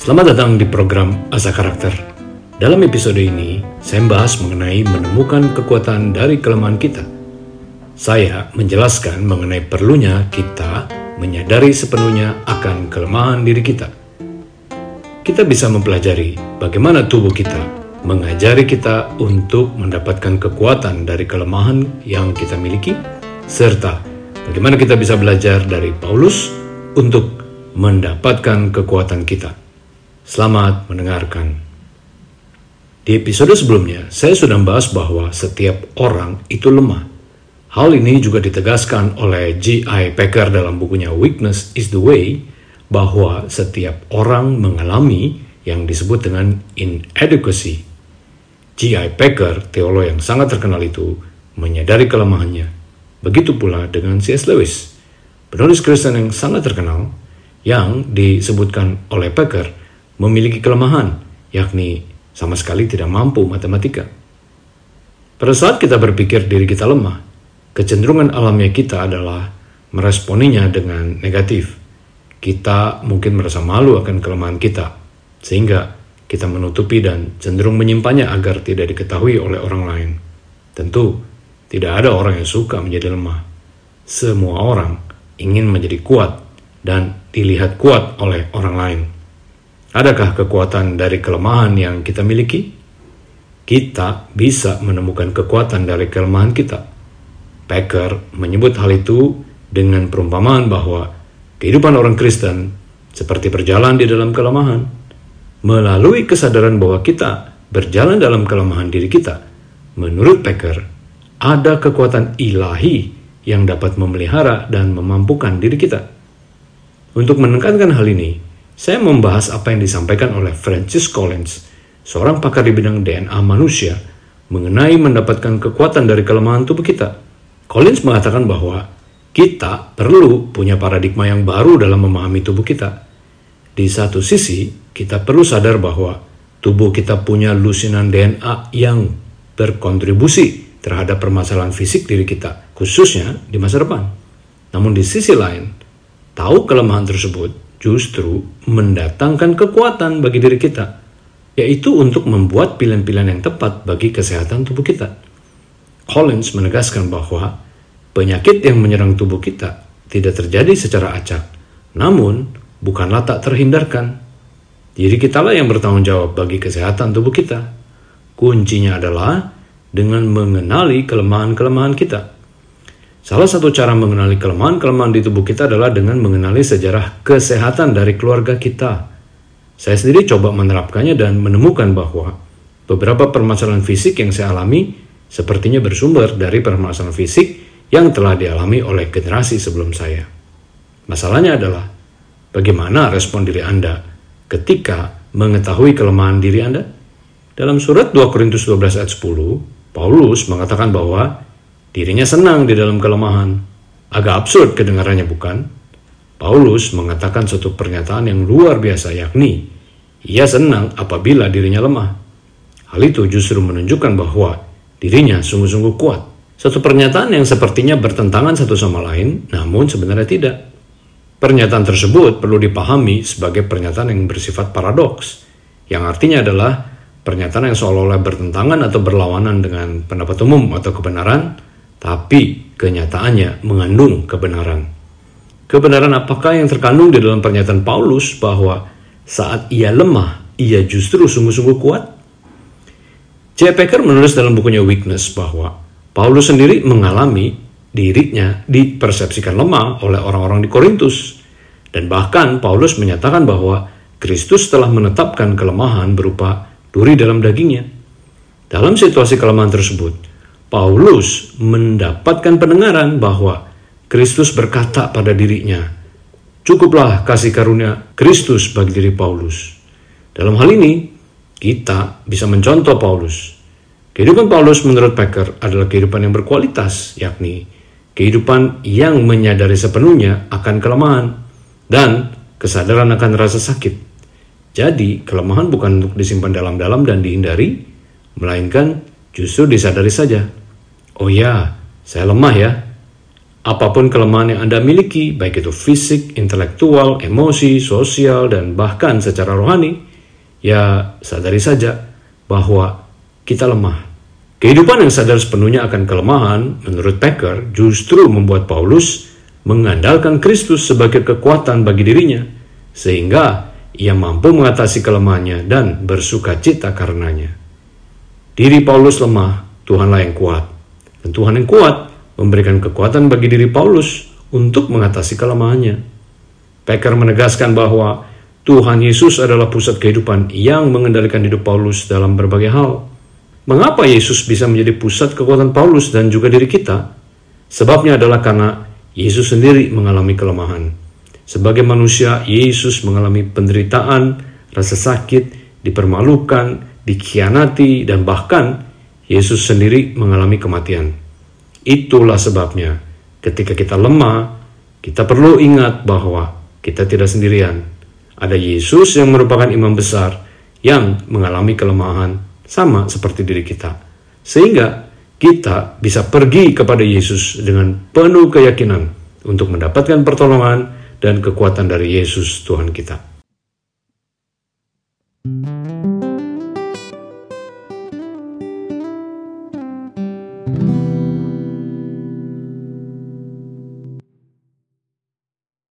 Selamat datang di program Asa Karakter. Dalam episode ini, saya membahas mengenai menemukan kekuatan dari kelemahan kita. Saya menjelaskan mengenai perlunya kita menyadari sepenuhnya akan kelemahan diri kita. Kita bisa mempelajari bagaimana tubuh kita mengajari kita untuk mendapatkan kekuatan dari kelemahan yang kita miliki, serta bagaimana kita bisa belajar dari Paulus untuk mendapatkan kekuatan kita. Selamat mendengarkan. Di episode sebelumnya, saya sudah membahas bahwa setiap orang itu lemah. Hal ini juga ditegaskan oleh G.I. Packer dalam bukunya Weakness is the Way, bahwa setiap orang mengalami yang disebut dengan inadequacy. G.I. Packer, teolog yang sangat terkenal itu, menyadari kelemahannya. Begitu pula dengan C.S. Lewis, penulis Kristen yang sangat terkenal, yang disebutkan oleh Packer memiliki kelemahan, yakni sama sekali tidak mampu matematika. Pada saat kita berpikir diri kita lemah, kecenderungan alamiah kita adalah meresponinya dengan negatif. Kita mungkin merasa malu akan kelemahan kita, sehingga kita menutupi dan cenderung menyimpannya agar tidak diketahui oleh orang lain. Tentu, tidak ada orang yang suka menjadi lemah. Semua orang ingin menjadi kuat dan dilihat kuat oleh orang lain. Adakah kekuatan dari kelemahan yang kita miliki? Kita bisa menemukan kekuatan dari kelemahan kita. Packer menyebut hal itu dengan perumpamaan bahwa kehidupan orang Kristen seperti berjalan di dalam kelemahan. Melalui kesadaran bahwa kita berjalan dalam kelemahan diri kita, menurut Packer, ada kekuatan ilahi yang dapat memelihara dan memampukan diri kita. Untuk menekankan hal ini, saya membahas apa yang disampaikan oleh Francis Collins, seorang pakar di bidang DNA manusia, mengenai mendapatkan kekuatan dari kelemahan tubuh kita. Collins mengatakan bahwa kita perlu punya paradigma yang baru dalam memahami tubuh kita. Di satu sisi, kita perlu sadar bahwa tubuh kita punya lusinan DNA yang berkontribusi terhadap permasalahan fisik diri kita, khususnya di masa depan. Namun di sisi lain, tahu kelemahan tersebut justru mendatangkan kekuatan bagi diri kita, yaitu untuk membuat pilihan-pilihan yang tepat bagi kesehatan tubuh kita. Collins menegaskan bahwa penyakit yang menyerang tubuh kita tidak terjadi secara acak, namun bukanlah tak terhindarkan. Diri kitalah yang bertanggung jawab bagi kesehatan tubuh kita. Kuncinya adalah dengan mengenali kelemahan-kelemahan kita Salah satu cara mengenali kelemahan-kelemahan di tubuh kita adalah dengan mengenali sejarah kesehatan dari keluarga kita. Saya sendiri coba menerapkannya dan menemukan bahwa beberapa permasalahan fisik yang saya alami sepertinya bersumber dari permasalahan fisik yang telah dialami oleh generasi sebelum saya. Masalahnya adalah bagaimana respon diri Anda ketika mengetahui kelemahan diri Anda? Dalam surat 2 Korintus 12 ayat 10, Paulus mengatakan bahwa Dirinya senang di dalam kelemahan. Agak absurd kedengarannya bukan? Paulus mengatakan suatu pernyataan yang luar biasa yakni ia senang apabila dirinya lemah. Hal itu justru menunjukkan bahwa dirinya sungguh-sungguh kuat. Satu pernyataan yang sepertinya bertentangan satu sama lain, namun sebenarnya tidak. Pernyataan tersebut perlu dipahami sebagai pernyataan yang bersifat paradoks, yang artinya adalah pernyataan yang seolah-olah bertentangan atau berlawanan dengan pendapat umum atau kebenaran, tapi kenyataannya mengandung kebenaran. Kebenaran apakah yang terkandung di dalam pernyataan Paulus bahwa saat ia lemah, ia justru sungguh-sungguh kuat? J. Packer menulis dalam bukunya Weakness bahwa Paulus sendiri mengalami dirinya dipersepsikan lemah oleh orang-orang di Korintus. Dan bahkan Paulus menyatakan bahwa Kristus telah menetapkan kelemahan berupa duri dalam dagingnya. Dalam situasi kelemahan tersebut, Paulus mendapatkan pendengaran bahwa Kristus berkata pada dirinya, "Cukuplah kasih karunia Kristus bagi diri Paulus." Dalam hal ini, kita bisa mencontoh Paulus. Kehidupan Paulus menurut Packer adalah kehidupan yang berkualitas, yakni kehidupan yang menyadari sepenuhnya akan kelemahan dan kesadaran akan rasa sakit. Jadi, kelemahan bukan untuk disimpan dalam-dalam dan dihindari, melainkan justru disadari saja. Oh ya, saya lemah ya. Apa pun kelemahan yang Anda miliki, baik itu fisik, intelektual, emosi, sosial, dan bahkan secara rohani, ya sadari saja bahwa kita lemah. Kehidupan yang sadar sepenuhnya akan kelemahan, menurut Packer, justru membuat Paulus mengandalkan Kristus sebagai kekuatan bagi dirinya, sehingga ia mampu mengatasi kelemahannya dan bersuka cita karenanya. Diri Paulus lemah, Tuhanlah yang kuat. Dan Tuhan yang kuat memberikan kekuatan bagi diri Paulus untuk mengatasi kelemahannya. Packer menegaskan bahwa Tuhan Yesus adalah pusat kehidupan yang mengendalikan hidup Paulus dalam berbagai hal. Mengapa Yesus bisa menjadi pusat kekuatan Paulus dan juga diri kita? Sebabnya adalah karena Yesus sendiri mengalami kelemahan. Sebagai manusia, Yesus mengalami penderitaan, rasa sakit, dipermalukan, dikhianati, dan bahkan Yesus sendiri mengalami kematian. Itulah sebabnya, ketika kita lemah, kita perlu ingat bahwa kita tidak sendirian. Ada Yesus yang merupakan imam besar yang mengalami kelemahan sama seperti diri kita. Sehingga kita bisa pergi kepada Yesus dengan penuh keyakinan untuk mendapatkan pertolongan dan kekuatan dari Yesus Tuhan kita. thank you